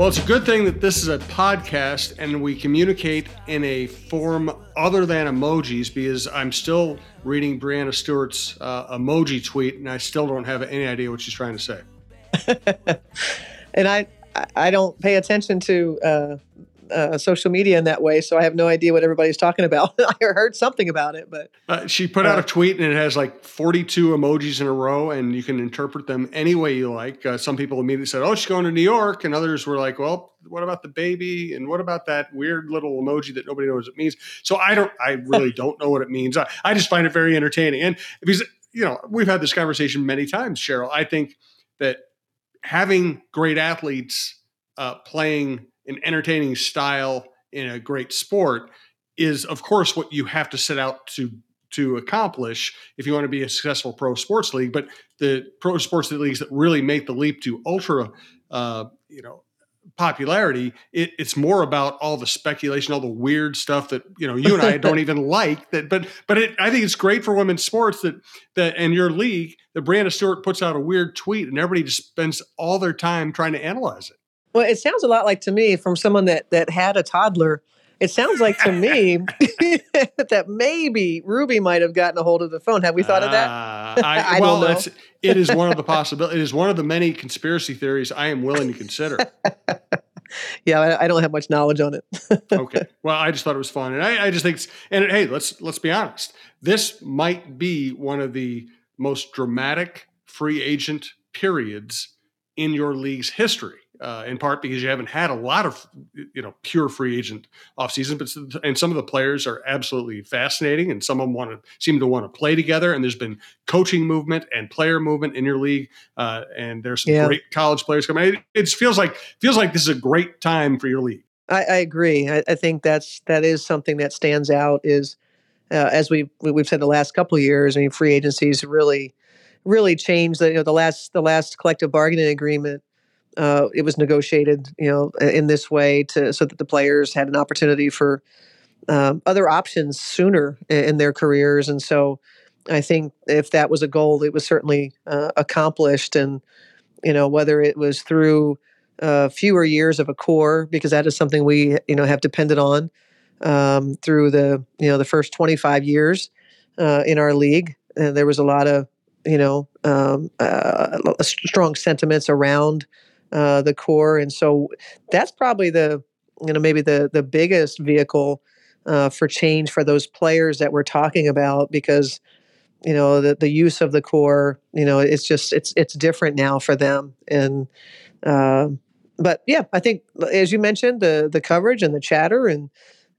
Well, it's a good thing that this is a podcast and we communicate in a form other than emojis because I'm still reading Breanna Stewart's uh, emoji tweet and I still don't have any idea what she's trying to say. and I, I don't pay attention to uh, uh, social media in that way, so I have no idea what everybody's talking about. I heard something about it, but uh, she put out a uh, tweet and it has like 42 emojis in a row, and you can interpret them any way you like. Uh, some people immediately said, "Oh, she's going to New York," and others were like, "Well, what about the baby? And what about that weird little emoji that nobody knows what it means?" So I don't, I really don't know what it means. I, I just find it very entertaining, and because you know we've had this conversation many times, Cheryl. I think that having great athletes uh, playing an entertaining style in a great sport is of course what you have to set out to to accomplish if you want to be a successful pro sports league. But the pro sports leagues that really make the leap to ultra uh, you know popularity it, it's more about all the speculation all the weird stuff that you know you and i don't even like that but but it, i think it's great for women's sports that that and your league that Breanna Stewart puts out a weird tweet and everybody just spends all their time trying to analyze it well, it sounds a lot like to me from someone that that had a toddler. It sounds like to me that maybe Ruby might have gotten a hold of the phone. Have we thought of that? Uh, I, I, well, it's, it is one of the possibilities. It is one of the many conspiracy theories I am willing to consider. yeah, I, I, don't have much knowledge on it. okay, well, I just thought it was fun, and I, I just think, and hey, let's let's be honest. This might be one of the most dramatic free agent periods in your league's history uh, in part because you haven't had a lot of you know pure free agent off season, but and some of the players are absolutely fascinating, and some of them want to seem to want to play together. And there's been coaching movement and player movement in your league, uh, and there's some yeah. great college players coming. It, it feels like feels like this is a great time for your league. I, I agree. I, I, think that's that is something that stands out. Is uh, as we've we've said the last couple of years. I mean, free agencies really really changed. The, you know, the last the last collective bargaining agreement uh, it was negotiated, you know, in this way to so that the players had an opportunity for um, other options sooner in, their careers. And so, I think if that was a goal, it was certainly uh, accomplished. And you know, whether it was through uh, fewer years of a core, because that is something we you know have depended on um, through the you know the first 25 years uh, in our league. And there was a lot of you know um, uh, strong sentiments around uh, the core, and so that's probably the you know maybe the the biggest vehicle uh, for change for those players that we're talking about because you know the, the use of the core you know it's just it's it's different now for them and uh, but yeah i think as you mentioned the the coverage and the chatter and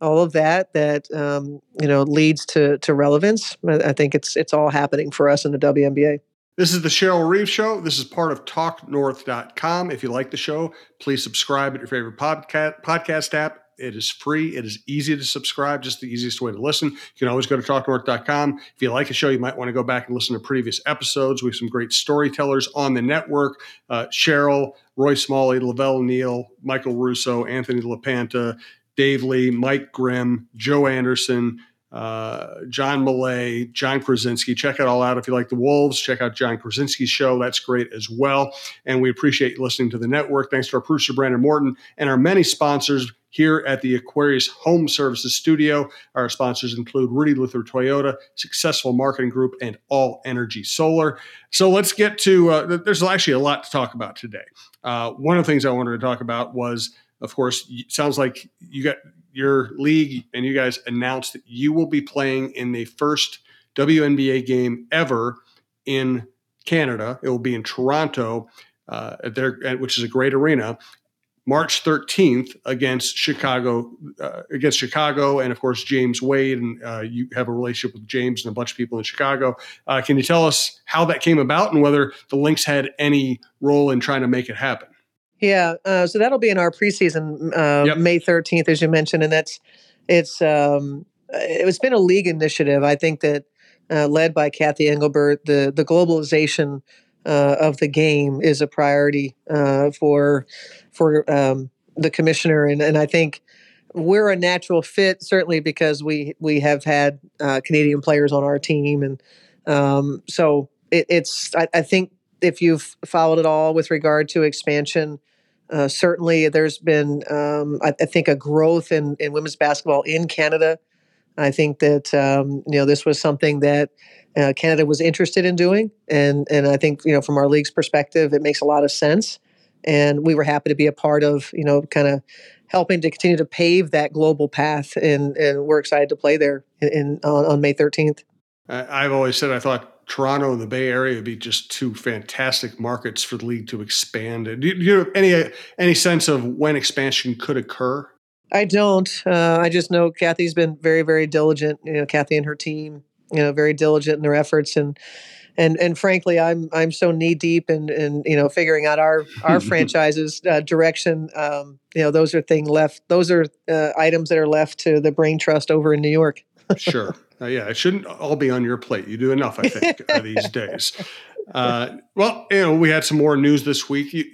all of that that um, you know leads to to relevance i think it's it's all happening for us in the WNBA this is the Cheryl Reeve Show. This is part of TalkNorth.com. If you like the show, please subscribe at your favorite podcast, app. It is free. It is easy to subscribe, just the easiest way to listen. You can always go to talknorth.com. If you like a show, you might want to go back and listen to previous episodes. We have some great storytellers on the network uh, Cheryl, Roy Smalley, La Velle Neal, Michael Russo, Anthony LaPanta, Dave Lee, Mike Grimm, Joe Anderson, uh, John Millay, Jon Krawczynski. Check it all out. If you like the Wolves, check out Jon Krawczynski's show. That's great as well. And we appreciate you listening to the network. Thanks to our producer, Brandon Morton, and our many sponsors here at the Aquarius Home Services Studio. Our sponsors include Rudy Luther Toyota, Successful Marketing Group, and All Energy Solar. So let's get to, uh, there's actually a lot to talk about today. Uh, one of the things I wanted to talk about was, of course, sounds like you got your league and you guys announced that you will be playing in the first WNBA game ever in Canada. It will be in Toronto, uh, which is a great arena. March 13th against Chicago, uh, against Chicago, and of course James Wade, and uh, you have a relationship with James and a bunch of people in Chicago. Uh, can you tell us how that came about and whether the Lynx had any role in trying to make it happen? Yeah, uh, so that'll be in our preseason, uh, yep. May thirteenth, as you mentioned, and that's it's um, it's been a league initiative. I think that uh, led by Cathy Engelbert, the the globalization uh, of the game is a priority uh, for for um, the commissioner, and and I think we're a natural fit certainly because we we have had uh, Canadian players on our team, and um, so it, it's I, I think if you've followed it all with regard to expansion Uh, certainly, there's been, um, I, I, think, a growth in, in women's basketball in Canada. I think that um, you know this was something that uh, Canada was interested in doing, and and I think you know from our league's perspective, it makes a lot of sense, and we were happy to be a part of you know kind of helping to continue to pave that global path, and and we're excited to play there in, in on, on May 13th. I've always said I thought Toronto and the Bay Area would be just two fantastic markets for the league to expand. Do you, do you have any any sense of when expansion could occur? I don't. Uh, I just know Cathy's been very, very diligent. You know, Kathy and her team, you know, very diligent in their efforts, and and and frankly, I'm I'm so knee deep in in you know figuring out our our franchise's uh, direction. Um, you know, those are thing left. Those are uh, items that are left to the Brain Trust over in New York. sure. Uh, yeah, it shouldn't all be on your plate. You do enough, I think, uh, these days. Uh, well, you know, we had some more news this week. You,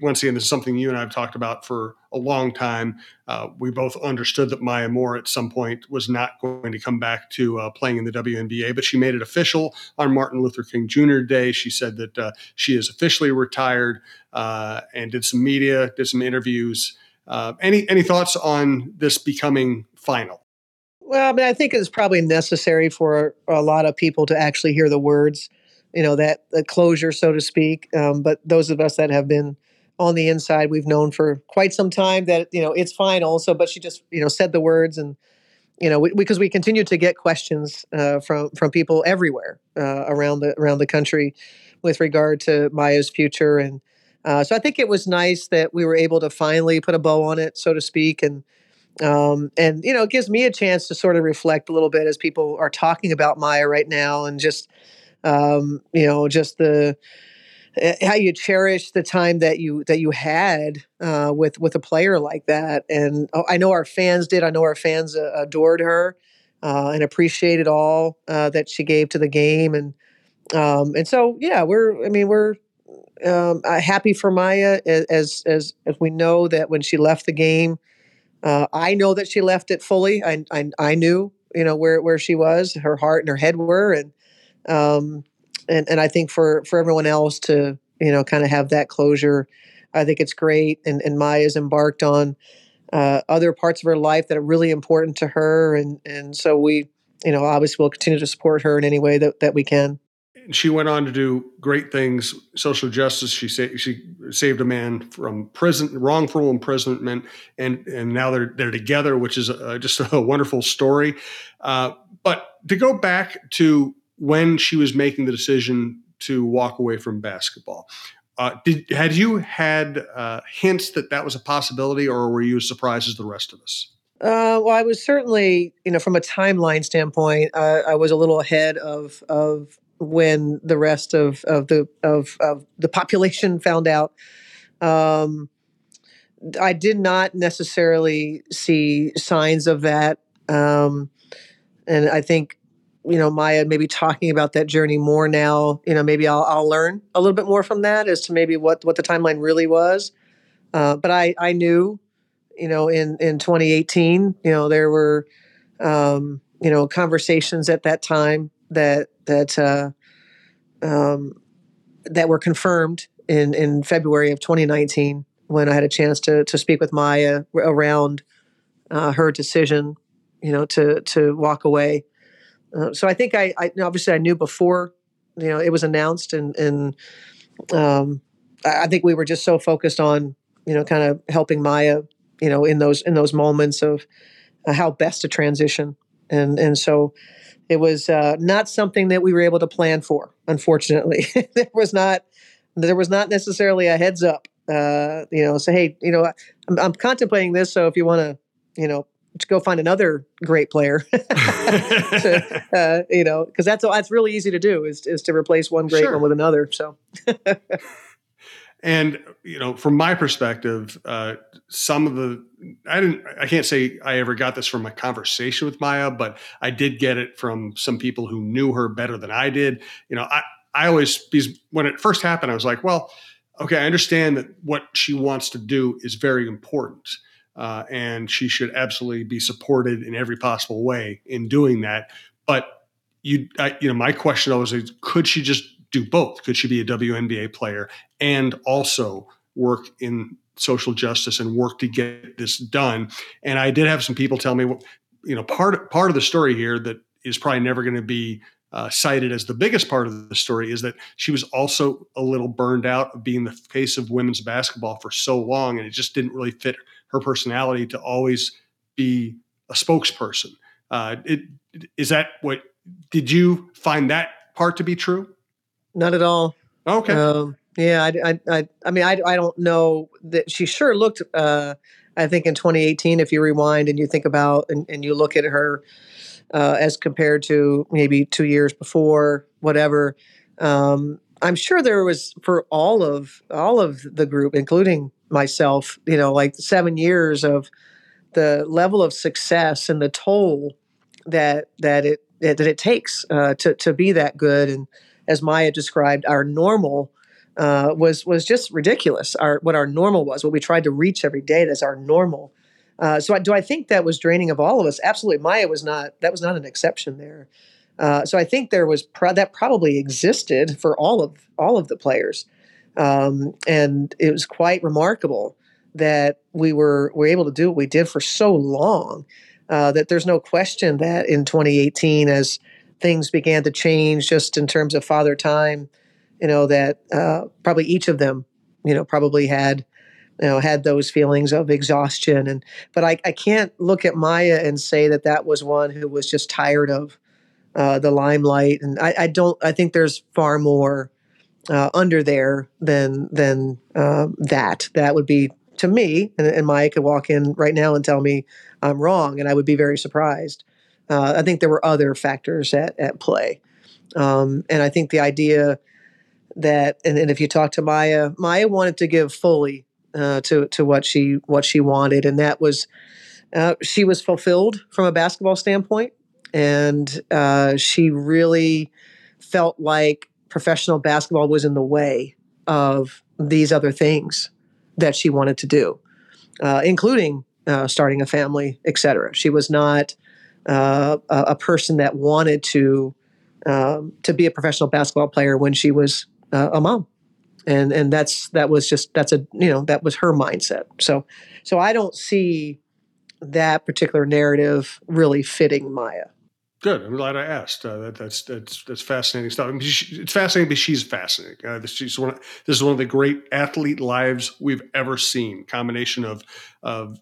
once again, this is something you and I have talked about for a long time. Uh, we both understood that Maya Moore at some point was not going to come back to uh, playing in the WNBA, but she made it official on Martin Luther King Jr. Day. She said that uh, she is officially retired uh, and did some media, did some interviews. Uh, any any thoughts on this becoming final? Well, I mean, I think it's probably necessary for a lot of people to actually hear the words, you know, that, closure, so to speak. Um, but those of us that have been on the inside, we've known for quite some time that you know it's final. So, but she just you know said the words, and you know we, because we continue to get questions uh, from from people everywhere uh, around the around the country with regard to Maya's future, and uh, so I think it was nice that we were able to finally put a bow on it, so to speak, and um, and you know, it gives me a chance to sort of reflect a little bit as people are talking about Maya right now, and just um, you know, just the eh, how you cherish the time that you that you had uh, with with a player like that. And oh, I know our fans did. I know our fans uh, adored her uh, and appreciated all uh, that she gave to the game. And um, and so yeah, we're. I mean, we're um, uh, happy for Maya as as as we know that when she left the game. Uh, I know that she left it fully. I, I, I knew, you know, where where she was, her heart and her head were, and um, and and I think for for everyone else to you know kind of have that closure, I think it's great. And and Maya's embarked on uh, other parts of her life that are really important to her, and and so we, you know, obviously we'll continue to support her in any way that that we can she went on to do great things, social justice. She sa- she saved a man from prison, wrongful imprisonment, and and now they're they're together, which is a, just a wonderful story. Uh, but to go back to when she was making the decision to walk away from basketball, uh, did had you had uh, hints that that was a possibility, or were you as surprised as the rest of us? Uh, well, I was certainly, you know, from a timeline standpoint, uh, I was a little ahead of of when the rest of, of the of, of the population found out. Um, I did not necessarily see signs of that, um, and I think you know Maya maybe talking about that journey more now. You know, maybe I'll, I'll learn a little bit more from that as to maybe what what the timeline really was. Uh, but I I knew, you know, in in 2018, you know, there were um, you know conversations at that time that that uh, um, that were confirmed in in February of 2019 when I had a chance to to speak with Maya around uh, her decision, you know, to to walk away. Uh, so I think I, I, obviously I knew before, you know, it was announced, and and um, I think we were just so focused on you know kind of helping Maya, you know, in those in those moments of uh, how best to transition, and and so it was uh, not something that we were able to plan for. Unfortunately, there was not there was not necessarily a heads up. Uh, you know, say, hey, you know, I'm, I'm contemplating this, so if you want to, you know, go find another great player, to, uh, you know, because that's that's really easy to do is is to replace one great sure. one with another. So. And you know, from my perspective, uh, some of the I didn't I can't say I ever got this from a conversation with Maya, but I did get it from some people who knew her better than I did. You know, I I always because when it first happened, I was like, well, okay, I understand that what she wants to do is very important. Uh, and she should absolutely be supported in every possible way in doing that. But you, I, you know, my question always is, could she just do both? Could she be a WNBA player and also work in social justice and work to get this done. And I did have some people tell me, you know, part part of the story here that is probably never going to be uh, cited as the biggest part of the story is that she was also a little burned out of being the face of women's basketball for so long, and it just didn't really fit her personality to always be a spokesperson. Uh, it, is that what? Did you find that part to be true? Not at all. Okay. Um, yeah, I, I, I, I mean, I, I don't know that she sure looked. Uh, I think in 2018, if you rewind and you think about and, and you look at her uh, as compared to maybe two years before, whatever. Um, I'm sure there was for all of all of the group, including myself, you know, like seven years of the level of success and the toll that that it that it takes uh, to to be that good. And as Maya described, our normal uh, was was just ridiculous. Our what our normal was, what we tried to reach every day. That's our normal. Uh, so I, do I think that was draining of all of us? Absolutely. Maya was not. That was not an exception there. Uh, so I think there was pro- that probably existed for all of all of the players, um, and it was quite remarkable that we were were able to do what we did for so long. Uh, that there's no question that in 2018, as things began to change, just in terms of father time, you know that uh, probably each of them, you know, probably had you know had those feelings of exhaustion. And but I, I can't look at maya and say that that was one who was just tired of uh, the limelight. And I, I, don't i think there's far more uh, under there than than uh, that. That would be to me and, and maya could walk in right now and tell me i'm wrong and i would be very surprised uh, i think there were other factors at, at play. Um, and i think the idea that and, and if you talk to maya maya wanted to give fully uh, to to what she what she wanted, and that was uh, she was fulfilled from a basketball standpoint, and uh, she really felt like professional basketball was in the way of these other things that she wanted to do, uh, including uh, starting a family, etc. She was not uh, a, person that wanted to um, to be a professional basketball player when she was a mom. And and that's that was just that's a you know that was her mindset. So so i don't see that particular narrative really fitting maya. Good. I'm glad i asked. Uh, that, that's that's that's fascinating stuff. I mean, she, it's fascinating because she's fascinating. Uh, she's one of, this is one of the great athlete lives we've ever seen. Combination of of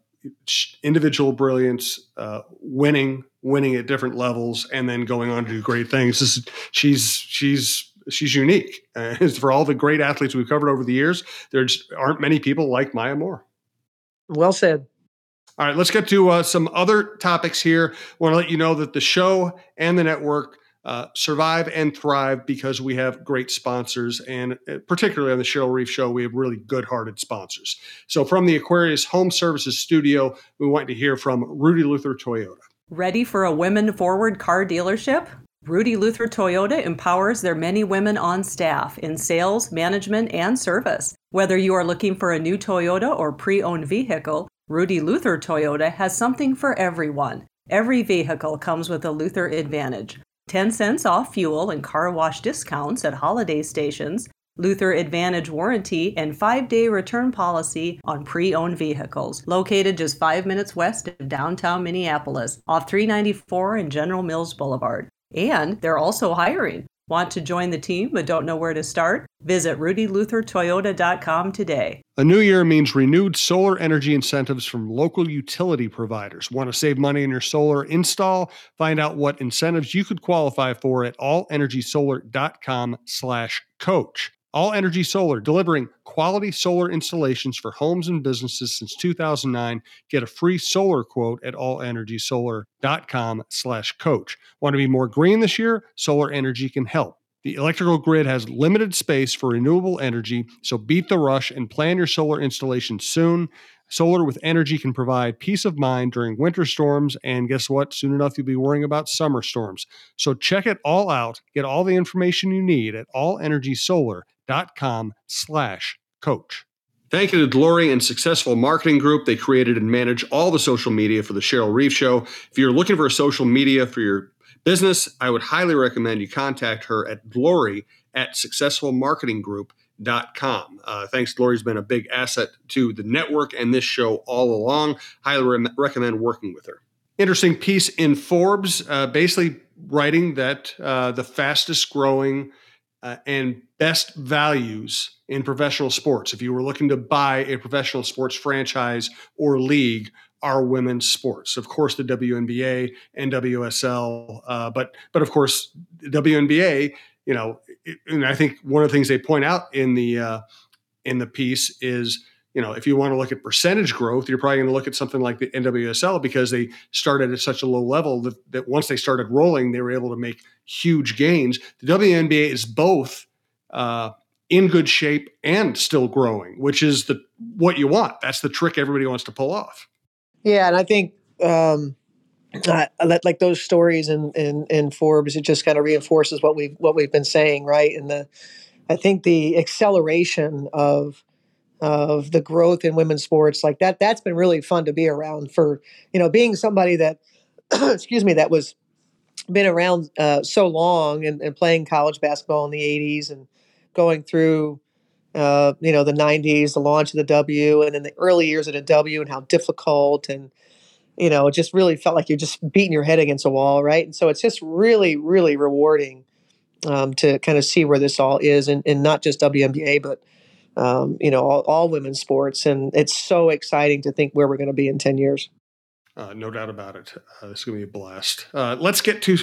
individual brilliance uh, winning winning at different levels and then going on to do great things this is, she's she's she's unique. Uh, for all the great athletes we've covered over the years, there aren't many people like Maya Moore. Well said. All right, let's get to uh, some other topics here. I want to let you know that the show and the network uh, survive and thrive because we have great sponsors, and uh, particularly on the Cheryl Reeve Show, we have really good-hearted sponsors. So, from the Aquarius Home Services Studio, we want to hear from Rudy Luther Toyota. Ready for a women-forward car dealership? Rudy Luther Toyota empowers their many women on staff in sales, management, and service. Whether you are looking for a new Toyota or pre owned vehicle, Rudy Luther Toyota has something for everyone. Every vehicle comes with a Luther Advantage 10 cents off fuel and car wash discounts at holiday stations, Luther Advantage warranty, and five day return policy on pre owned vehicles. Located just five minutes west of downtown Minneapolis, off 394 and General Mills Boulevard. And they're also hiring. Want to join the team but don't know where to start? Visit rudyluthertoyota.com today. A new year means renewed solar energy incentives from local utility providers. Want to save money on your solar install? Find out what incentives you could qualify for at allenergysolar.com/coach. All Energy Solar, delivering quality solar installations for homes and businesses since 2009. Get a free solar quote at allenergysolar.com slash coach. Want to be more green this year? Solar energy can help. The electrical grid has limited space for renewable energy, so beat the rush and plan your solar installation soon. Solar with energy can provide peace of mind during winter storms, and guess what? Soon enough, you'll be worrying about summer storms. So check it all out. Get all the information you need at allenergysolar.com slash coach. Thank you to Glory and Successful Marketing Group. They created and manage all the social media for the Cheryl Reeve Show. If you're looking for a social media for your business, I would highly recommend you contact her at glory at Successful Marketing Group com. Uh, thanks, Lori's been a big asset to the network and this show all along. Highly re- recommend working with her. Interesting piece in Forbes, uh, basically writing that uh, the fastest growing uh, and best values in professional sports, if you were looking to buy a professional sports franchise or league, are women's sports. Of course, the WNBA, NWSL, uh, but but of course, WNBA. You know, and I think one of the things they point out in the uh, in the piece is you know, if you want to look at percentage growth, you're probably going to look at something like the NWSL because they started at such a low level that, that once they started rolling, they were able to make huge gains. The WNBA is both uh, in good shape and still growing, which is the what you want. That's the trick everybody wants to pull off. Yeah, and I think um, like those stories in, in in Forbes, it just kind of reinforces what we've what we've been saying, right? And the I think the acceleration of of the growth in women's sports like that that's been really fun to be around for you know being somebody that excuse me that was been around uh, so long and, and, playing college basketball in the 80s and going through uh, you know the 90s the launch of the w and then the early years of the w and how difficult and you know it just really felt like you're just beating your head against a wall right? And so it's just really really rewarding um, to kind of see where this all is and, and not just WNBA but um, you know, all, all, women's sports. And it's so exciting to think where we're going to be in 10 years. Uh, no doubt about it. Uh, this is going to be a blast. Uh, let's get to.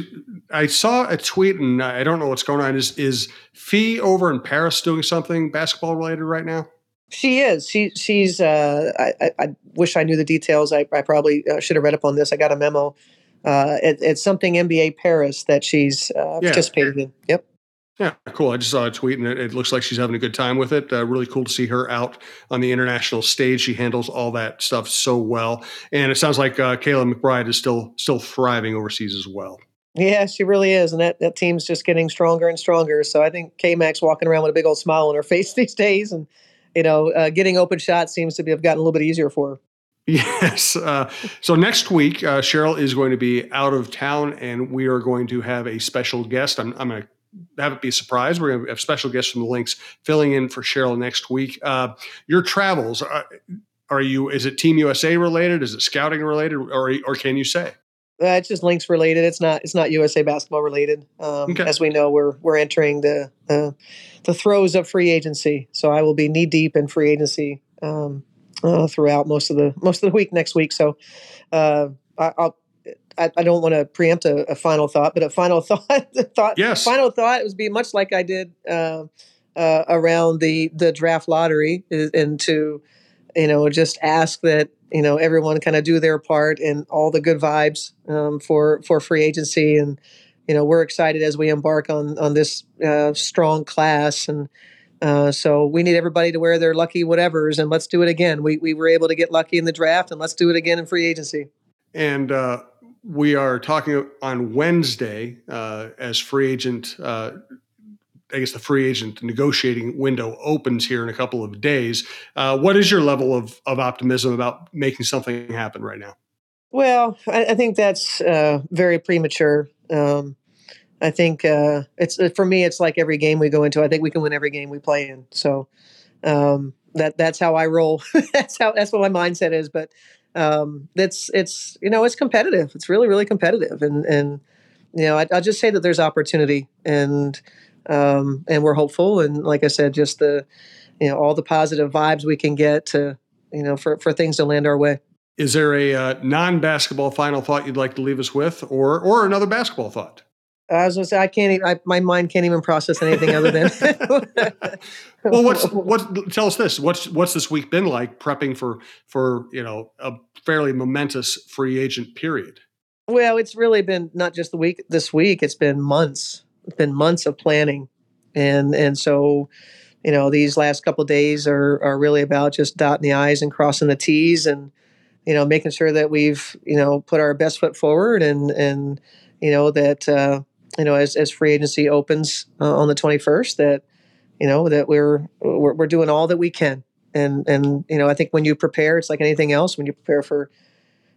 I saw a tweet, and I don't know what's going on. Is is Phee over in Paris doing something basketball related right now? She is. She she's. Uh, I, I, wish I knew the details. I, I probably uh, should have read up on this. I got a memo. Uh, it, it's something NBA Paris that she's yeah. participating in. Yep. Yeah, cool. I just saw a tweet and it, it looks like she's having a good time with it. Uh, really cool to see her out on the international stage. She handles all that stuff so well, and it sounds like uh, Kayla McBride is still still thriving overseas as well. Yeah, she really is, and that, that team's just getting stronger and stronger. So I think K Mac's walking around with a big old smile on her face these days, and you know, uh, getting open shots seems to be have gotten a little bit easier for her. Yes. Uh, so next week, uh, Cheryl is going to be out of town, and we are going to have a special guest. I'm, I'm going to have it be a surprise. We're going to have special guests from the Lynx filling in for Cheryl next week. Uh, your travels are, uh, are, you? Is it Team USA related? Is it scouting related, or or can you say? Uh, it's just Lynx related. It's not. It's not USA basketball related. Um, okay. As we know, we're we're entering the uh, the throes of free agency. So I will be knee deep in free agency um, uh, throughout most of the most of the week next week. So uh, I, will I, I don't want to preempt a, a, final thought, but a final thought, thought, yes. final thought was be much like I did uh, uh, around the the draft lottery, and to you know just ask that you know everyone kind of do their part and all the good vibes um, for for free agency, and you know we're excited as we embark on on this uh, strong class and. Uh, so we need everybody to wear their lucky whatevers, and let's do it again. We we were able to get lucky in the draft, and let's do it again in free agency. And uh, we are talking on Wednesday uh, as free agent. Uh, I guess the free agent negotiating window opens here in a couple of days. Uh, what is your level of, of optimism about making something happen right now? Well, I, I think that's uh, very premature. Um, I think uh, it's for me. It's like every game we go into. I think we can win every game we play in. So um, that that's how I roll. that's how that's what my mindset is. But um, it's it's you know it's competitive. It's really really competitive, and and you know I, will just say that there's opportunity, and um, and we're hopeful, and like I said, just the you know all the positive vibes we can get to you know for for things to land our way. Is there a uh, non basketball final thought you'd like to leave us with, or or another basketball thought? I was gonna say I can't. Even, I, my mind can't even process anything other than. well, what's what? Tell us this. What's what's this week been like prepping for for you know a fairly momentous free agent period? Well, it's really been not just the week. This week, it's been months. It's been months of planning, and and so you know these last couple days are are really about just dotting the i's and crossing the t's and you know making sure that we've you know put our best foot forward and and you know that uh, you know, as, as free agency opens uh, on the 21st, that you know that we're, we're we're doing all that we can, and and you know, I think when you prepare, it's like anything else. When you prepare for,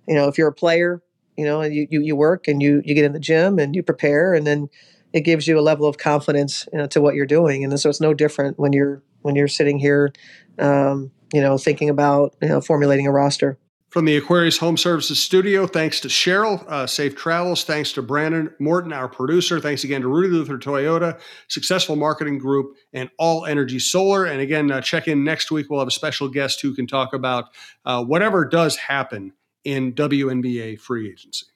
you know, if you're a player, you know, you you, you work and you you get in the gym and you prepare, and then it gives you a level of confidence you know, to what you're doing, and so it's no different when you're when you're sitting here, um, you know, thinking about you know formulating a roster. From the Aquarius Home Services studio, thanks to Cheryl, uh, safe travels. Thanks to Brandon Morton, our producer. Thanks again to Rudy Luther Toyota, Successful Marketing Group, and All Energy Solar. And again, uh, check in next week. We'll have a special guest who can talk about uh, whatever does happen in WNBA free agency.